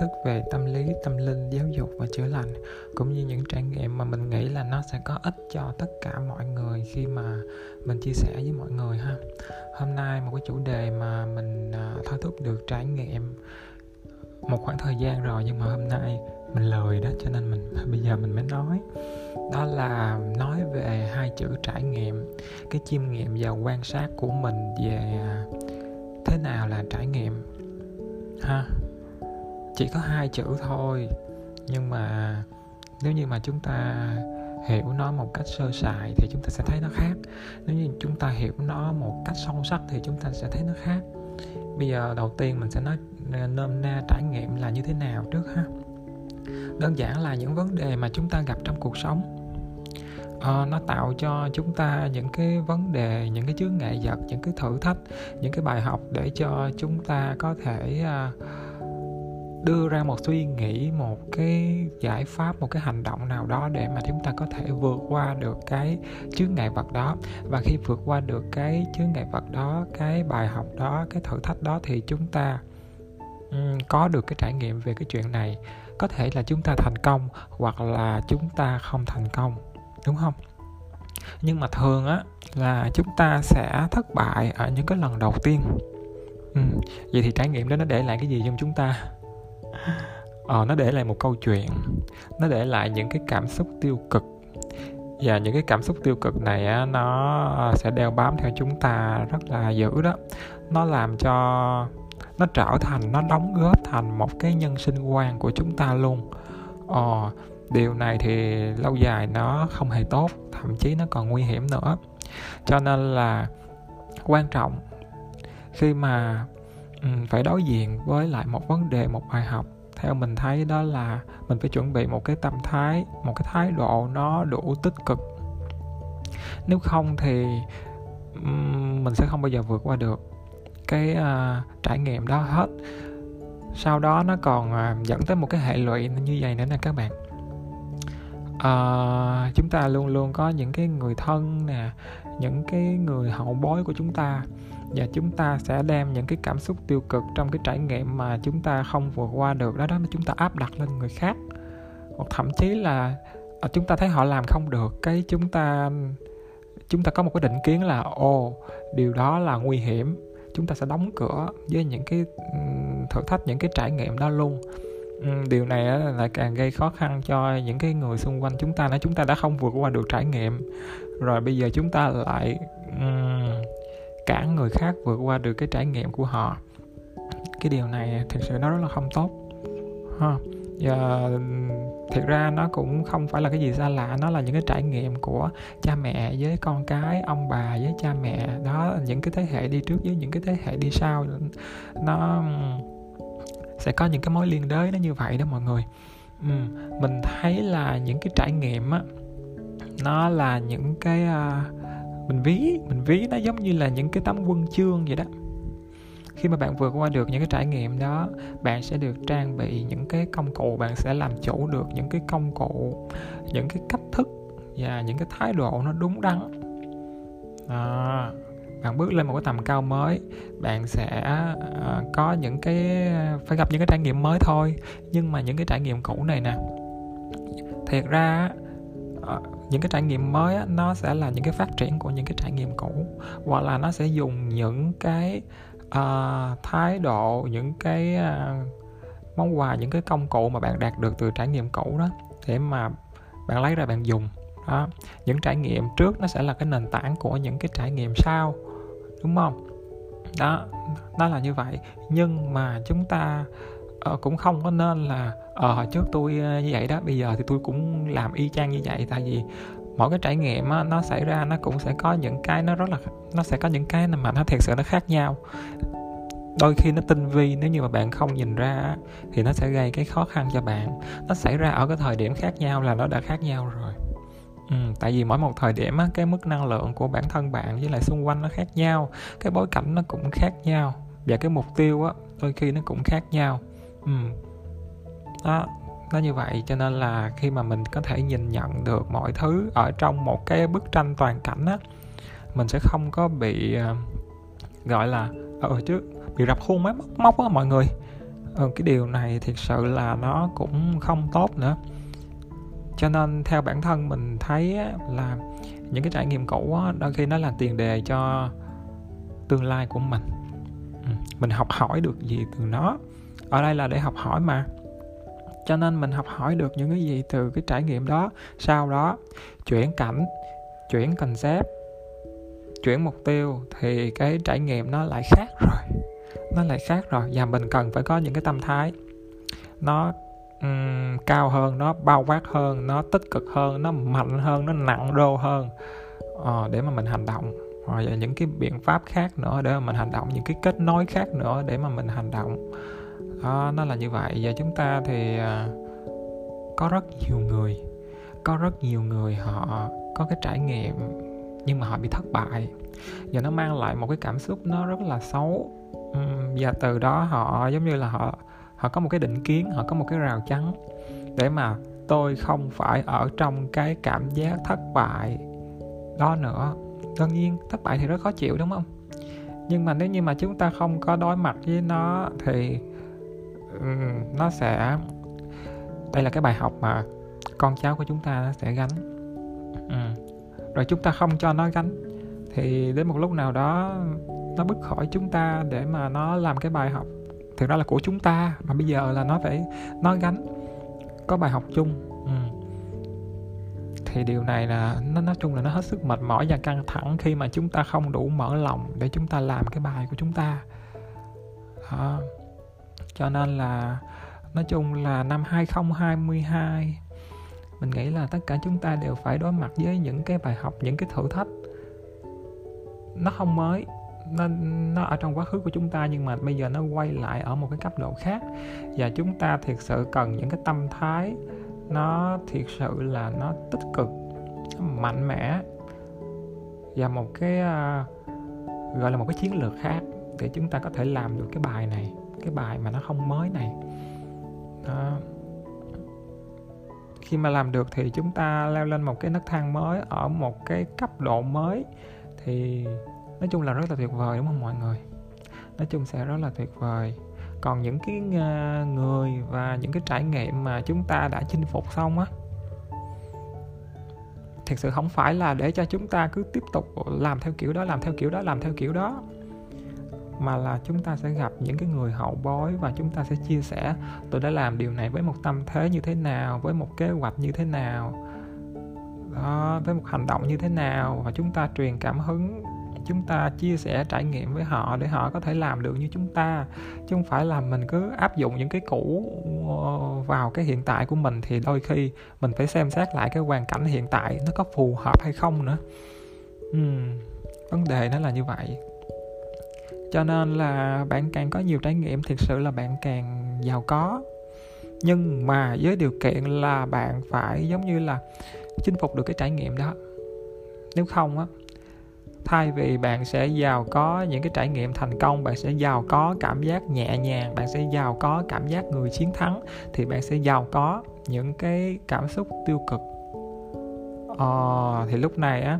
thức về tâm lý, tâm linh, giáo dục và chữa lành, cũng như những trải nghiệm mà mình nghĩ là nó sẽ có ích cho tất cả mọi người khi mà mình chia sẻ với mọi người ha. Hôm nay một cái chủ đề mà mình à, thôi thúc được trải nghiệm một khoảng thời gian rồi nhưng mà hôm nay mình lười đó, cho nên mình, bây giờ mình mới nói. Đó là nói về hai chữ trải nghiệm, cái chiêm nghiệm và quan sát của mình về à, thế nào là trải nghiệm ha chỉ có hai chữ thôi. Nhưng mà nếu như mà chúng ta hiểu nó một cách sơ sài thì chúng ta sẽ thấy nó khác. Nếu như chúng ta hiểu nó một cách sâu sắc thì chúng ta sẽ thấy nó khác. Bây giờ đầu tiên mình sẽ nói nôm na trải nghiệm là như thế nào trước ha. Đơn giản là những vấn đề mà chúng ta gặp trong cuộc sống. À, nó tạo cho chúng ta những cái vấn đề những cái chướng ngại vật những cái thử thách những cái bài học để cho chúng ta có thể uh, đưa ra một suy nghĩ một cái giải pháp một cái hành động nào đó để mà chúng ta có thể vượt qua được cái chướng ngại vật đó. Và khi vượt qua được cái chướng ngại vật đó cái bài học đó cái thử thách đó thì chúng ta um, có được cái trải nghiệm về cái chuyện này. Có thể là chúng ta thành công hoặc là chúng ta không thành công đúng không? Nhưng mà thường á là chúng ta sẽ thất bại ở những cái lần đầu tiên. Ừ. vậy thì trải nghiệm đó nó để lại cái gì trong chúng ta? Ờ, nó để lại một câu chuyện. Nó để lại những cái cảm xúc tiêu cực. Và những cái cảm xúc tiêu cực này á, nó ờ, sẽ đeo bám theo chúng ta rất là dữ đó. Nó làm cho nó trở thành nó đóng góp thành một cái nhân sinh quan của chúng ta luôn. Ờ, điều này thì lâu dài nó không hề tốt thậm chí nó còn nguy hiểm nữa. Cho nên là quan trọng khi mà Ừ, phải đối diện với lại một vấn đề một bài học. Theo mình thấy đó là mình phải chuẩn bị một cái tâm thái một cái thái độ nó đủ tích cực. Nếu không thì mình sẽ không bao giờ vượt qua được cái uh, trải nghiệm đó hết. Sau đó nó còn uh, dẫn tới một cái hệ lụy như vậy nữa nè các bạn. Uh, chúng ta luôn luôn có những cái người thân nè những cái người hậu bối của chúng ta và chúng ta sẽ đem những cái cảm xúc tiêu cực trong cái trải nghiệm mà chúng ta không vượt qua được đó đó mà chúng ta áp đặt lên người khác. Hoặc thậm chí là à, chúng ta thấy họ làm không được cái chúng ta chúng ta có một cái định kiến là ồ điều đó là nguy hiểm. Chúng ta sẽ đóng cửa với những cái thử thách những cái trải nghiệm đó luôn. Điều này lại càng gây khó khăn cho những cái người xung quanh chúng ta nếu chúng ta đã không vượt qua được trải nghiệm. Rồi bây giờ chúng ta lại um, cản người khác vượt qua được cái trải nghiệm của họ. Cái điều này thực sự nó rất là không tốt ha. Và thiệt ra nó cũng không phải là cái gì xa lạ nó là những cái trải nghiệm của cha mẹ với con cái ông bà với cha mẹ. Đó những cái thế hệ đi trước với những cái thế hệ đi sau nó sẽ có những cái mối liên đới nó như vậy đó mọi người. Ừ, mình thấy là những cái trải nghiệm á nó là những cái uh, mình ví mình ví nó giống như là những cái tấm quân chương vậy đó. Khi mà bạn vượt qua được những cái trải nghiệm đó bạn sẽ được trang bị những cái công cụ bạn sẽ làm chủ được những cái công cụ những cái cách thức và những cái thái độ nó đúng đắn. À, bạn bước lên một cái tầm cao mới bạn sẽ uh, có những cái phải gặp những cái trải nghiệm mới thôi. Nhưng mà những cái trải nghiệm cũ này nè thiệt ra uh, những cái trải nghiệm mới á, nó sẽ là những cái phát triển của những cái trải nghiệm cũ. Hoặc là nó sẽ dùng những cái uh, thái độ những cái uh, món quà những cái công cụ mà bạn đạt được từ trải nghiệm cũ đó để mà bạn lấy ra bạn dùng. Đó. Những trải nghiệm trước nó sẽ là cái nền tảng của những cái trải nghiệm sau đúng không? Đó nó là như vậy. Nhưng mà chúng ta uh, cũng không có nên là ờ hồi trước tôi ờ, như vậy đó bây giờ thì tôi cũng làm y chang như vậy tại vì mỗi cái trải nghiệm á, nó xảy ra nó cũng sẽ có những cái nó rất là nó sẽ có những cái mà nó thật sự nó khác nhau. Đôi khi nó tinh vi nếu như mà bạn không nhìn ra thì nó sẽ gây cái khó khăn cho bạn. Nó xảy ra ở cái thời điểm khác nhau là nó đã khác nhau rồi. Ừ, tại vì mỗi một thời điểm á, cái mức năng lượng của bản thân bạn với lại xung quanh nó khác nhau cái bối cảnh nó cũng khác nhau và cái mục tiêu á đôi khi nó cũng khác nhau. Ừ đó nó như vậy cho nên là khi mà mình có thể nhìn nhận được mọi thứ ở trong một cái bức tranh toàn cảnh á mình sẽ không có bị ờ, gọi là ở ờ, bị rập khuôn máy móc móc á mọi người. Ừ, cái điều này thiệt sự là nó cũng không tốt nữa. Cho nên theo bản thân mình thấy là những cái trải nghiệm cũ đôi khi nó là tiền đề cho tương lai của mình. Ừ, mình học hỏi được gì từ nó. Ở đây là để học hỏi mà cho nên mình học hỏi được những cái gì từ cái trải nghiệm đó. Sau đó chuyển cảnh chuyển concept chuyển mục tiêu thì cái trải nghiệm nó lại khác rồi. Nó lại khác rồi và mình cần phải có những cái tâm thái. Nó um, cao hơn nó bao quát hơn nó tích cực hơn nó mạnh hơn nó nặng đô hơn uh, để mà mình hành động. Và những cái biện pháp khác nữa để mà mình hành động những cái kết nối khác nữa để mà mình hành động à, nó là như vậy. Và chúng ta thì à, có rất nhiều người có rất nhiều người họ có cái trải nghiệm nhưng mà họ bị thất bại. Và nó mang lại một cái cảm xúc nó rất là xấu. Và từ đó họ giống như là họ họ có một cái định kiến họ có một cái rào chắn để mà tôi không phải ở trong cái cảm giác thất bại đó nữa. Đương nhiên thất bại thì rất khó chịu đúng không? Nhưng mà nếu như mà chúng ta không có đối mặt với nó thì um, nó sẽ đây là cái bài học mà con cháu của chúng ta nó sẽ gánh ừ. rồi chúng ta không cho nó gánh thì đến một lúc nào đó nó bứt khỏi chúng ta để mà nó làm cái bài học thực ra là của chúng ta mà bây giờ là nó phải nó gánh có bài học chung ừ. thì điều này là nó nói chung là nó hết sức mệt mỏi và căng thẳng khi mà chúng ta không đủ mở lòng để chúng ta làm cái bài của chúng ta đó cho nên là nói chung là năm 2022 mình nghĩ là tất cả chúng ta đều phải đối mặt với những cái bài học những cái thử thách. Nó không mới nó nó ở trong quá khứ của chúng ta nhưng mà bây giờ nó quay lại ở một cái cấp độ khác. Và chúng ta thiệt sự cần những cái tâm thái nó thiệt sự là nó tích cực nó mạnh mẽ và một cái uh, gọi là một cái chiến lược khác để chúng ta có thể làm được cái bài này cái bài mà nó không mới này. Đó. khi mà làm được thì chúng ta leo lên một cái nấc thang mới ở một cái cấp độ mới. Thì nói chung là rất là tuyệt vời, đúng không mọi người? Nói chung sẽ rất là tuyệt vời. Còn những cái ờ, người và những cái trải nghiệm mà chúng ta đã chinh phục xong á, thực sự không phải là để cho chúng ta cứ tiếp tục làm theo kiểu đó, làm theo kiểu đó, làm theo kiểu đó mà là chúng ta sẽ gặp những cái người hậu bối và chúng ta sẽ chia sẻ tôi đã làm điều này với một tâm thế như thế nào với một kế hoạch như thế nào đó, với một hành động như thế nào? Và chúng ta truyền cảm hứng chúng ta chia sẻ trải nghiệm với họ để họ có thể làm được như chúng ta chứ không phải là mình cứ áp dụng những cái cũ ờ, vào cái hiện tại của mình thì đôi khi mình phải xem xét lại cái hoàn cảnh hiện tại nó có phù hợp hay không nữa. Ừ, vấn đề nó là như vậy cho nên là bạn càng có nhiều trải nghiệm thực sự là bạn càng giàu có. Nhưng mà với điều kiện là bạn phải giống như là chinh phục được cái trải nghiệm đó. Nếu không á thay vì bạn sẽ giàu có những cái trải nghiệm thành công bạn sẽ giàu có cảm giác nhẹ nhàng bạn sẽ giàu có cảm giác người chiến thắng thì bạn sẽ giàu có những cái cảm xúc tiêu cực. Ờ, thì lúc này á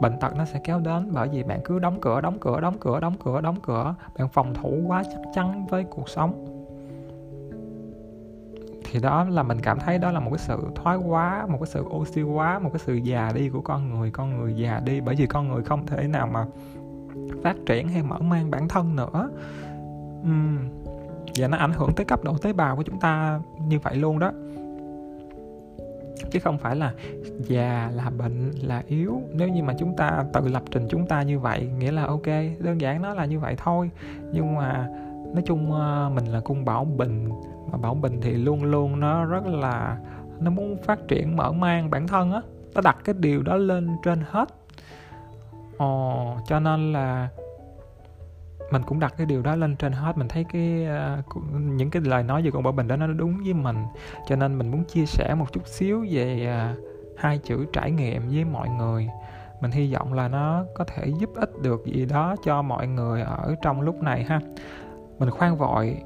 bệnh tật nó sẽ kéo đến bởi vì bạn cứ đóng cửa đóng cửa đóng cửa đóng cửa đóng cửa. Bạn phòng thủ quá chắc chắn với cuộc sống. Thì đó là mình cảm thấy đó là một cái sự thoái hóa, một cái sự oxy hóa, một cái sự già đi của con người con người già đi. Bởi vì con người không thể nào mà phát triển hay mở mang bản thân nữa. Uhm. và nó ảnh hưởng tới cấp độ tế bào của chúng ta như vậy luôn đó chứ không phải là già, là bệnh, là yếu. Nếu như mà chúng ta tự lập trình chúng ta như vậy, nghĩa là ok, đơn giản nó là như vậy thôi. Nhưng mà nói chung ờ, mình là cung bảo bình, mà bảo bình thì luôn luôn nó rất là, nó muốn phát triển mở mang bản thân á. Nó đặt cái điều đó lên trên hết. Ồ, cho nên là mình cũng đặt cái điều đó lên trên hết. Mình thấy cái uh, những cái lời nói về con bảo bình đó nó đúng với mình. Cho nên mình muốn chia sẻ một chút xíu về uh, hai chữ trải nghiệm với mọi người. Mình hy vọng là nó có thể giúp ích được gì đó cho mọi người ở trong lúc này ha. Mình khoan vội.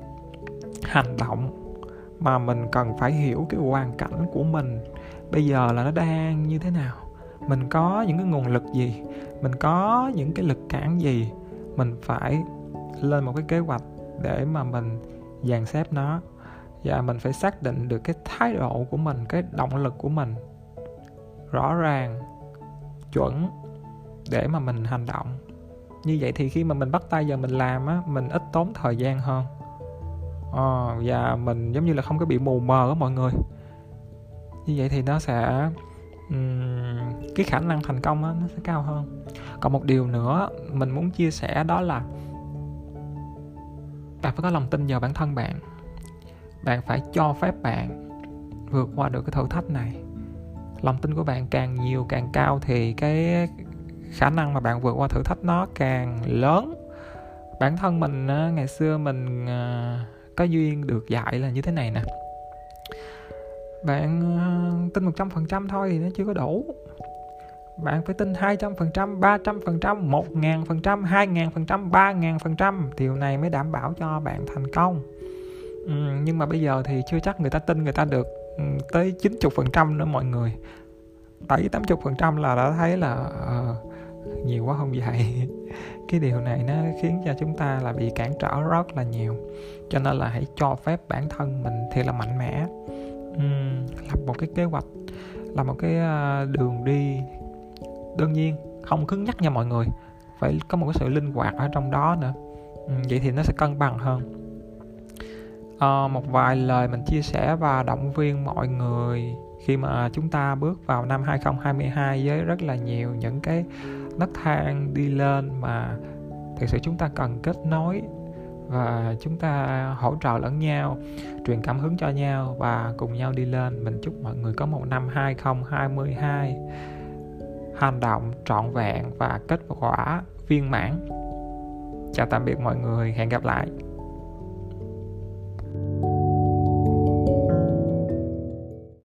Hành động mà mình cần phải hiểu cái hoàn cảnh của mình bây giờ là nó đang như thế nào. Mình có những cái nguồn lực gì? Mình có những cái lực cản gì? Mình phải lên một cái kế hoạch để mà mình dàn xếp nó. Và mình phải xác định được cái thái độ của mình cái động lực của mình rõ ràng chuẩn để mà mình hành động. Như vậy thì khi mà mình bắt tay vào mình làm á mình ít tốn thời gian hơn. À, và mình giống như là không có bị mù mờ á mọi người. Như vậy thì nó sẽ um, cái khả năng thành công đó, nó sẽ cao hơn. Còn một điều nữa mình muốn chia sẻ đó là bạn phải có lòng tin vào bản thân bạn. Bạn phải cho phép bạn vượt qua được cái thử thách này. Lòng tin của bạn càng nhiều càng cao thì cái khả năng mà bạn vượt qua thử thách nó càng lớn. Bản thân mình ngày xưa mình à, có duyên được dạy là như thế này nè bạn ờ, tin một trăm phần trăm thôi thì nó chưa có đủ bạn phải tin 200%, 300%, 1000%, 2000%, 3000% điều này mới đảm bảo cho bạn thành công. Ừ, nhưng mà bây giờ thì chưa chắc người ta tin người ta được ừ, tới 90% nữa mọi người. 7 80% là đã thấy là uh, nhiều quá không vậy. Cái điều này nó khiến cho chúng ta là bị cản trở rất là nhiều. Cho nên là hãy cho phép bản thân mình thì là mạnh mẽ um, lập một cái kế hoạch, là một cái à, đường đi. Đương nhiên không cứng nhắc nha mọi người phải có một cái sự linh hoạt ở trong đó nữa. Ừ, vậy thì nó sẽ cân bằng hơn. À, một vài lời mình chia sẻ và động viên mọi người khi mà chúng ta bước vào năm 2022 với rất là nhiều những cái nấc thang đi lên mà thực sự chúng ta cần kết nối và chúng ta hỗ trợ lẫn nhau, truyền cảm hứng cho nhau và cùng nhau đi lên. Mình chúc mọi người có một năm 2022 hành động trọn vẹn và kết quả viên mãn. Chào tạm biệt mọi người, hẹn gặp lại.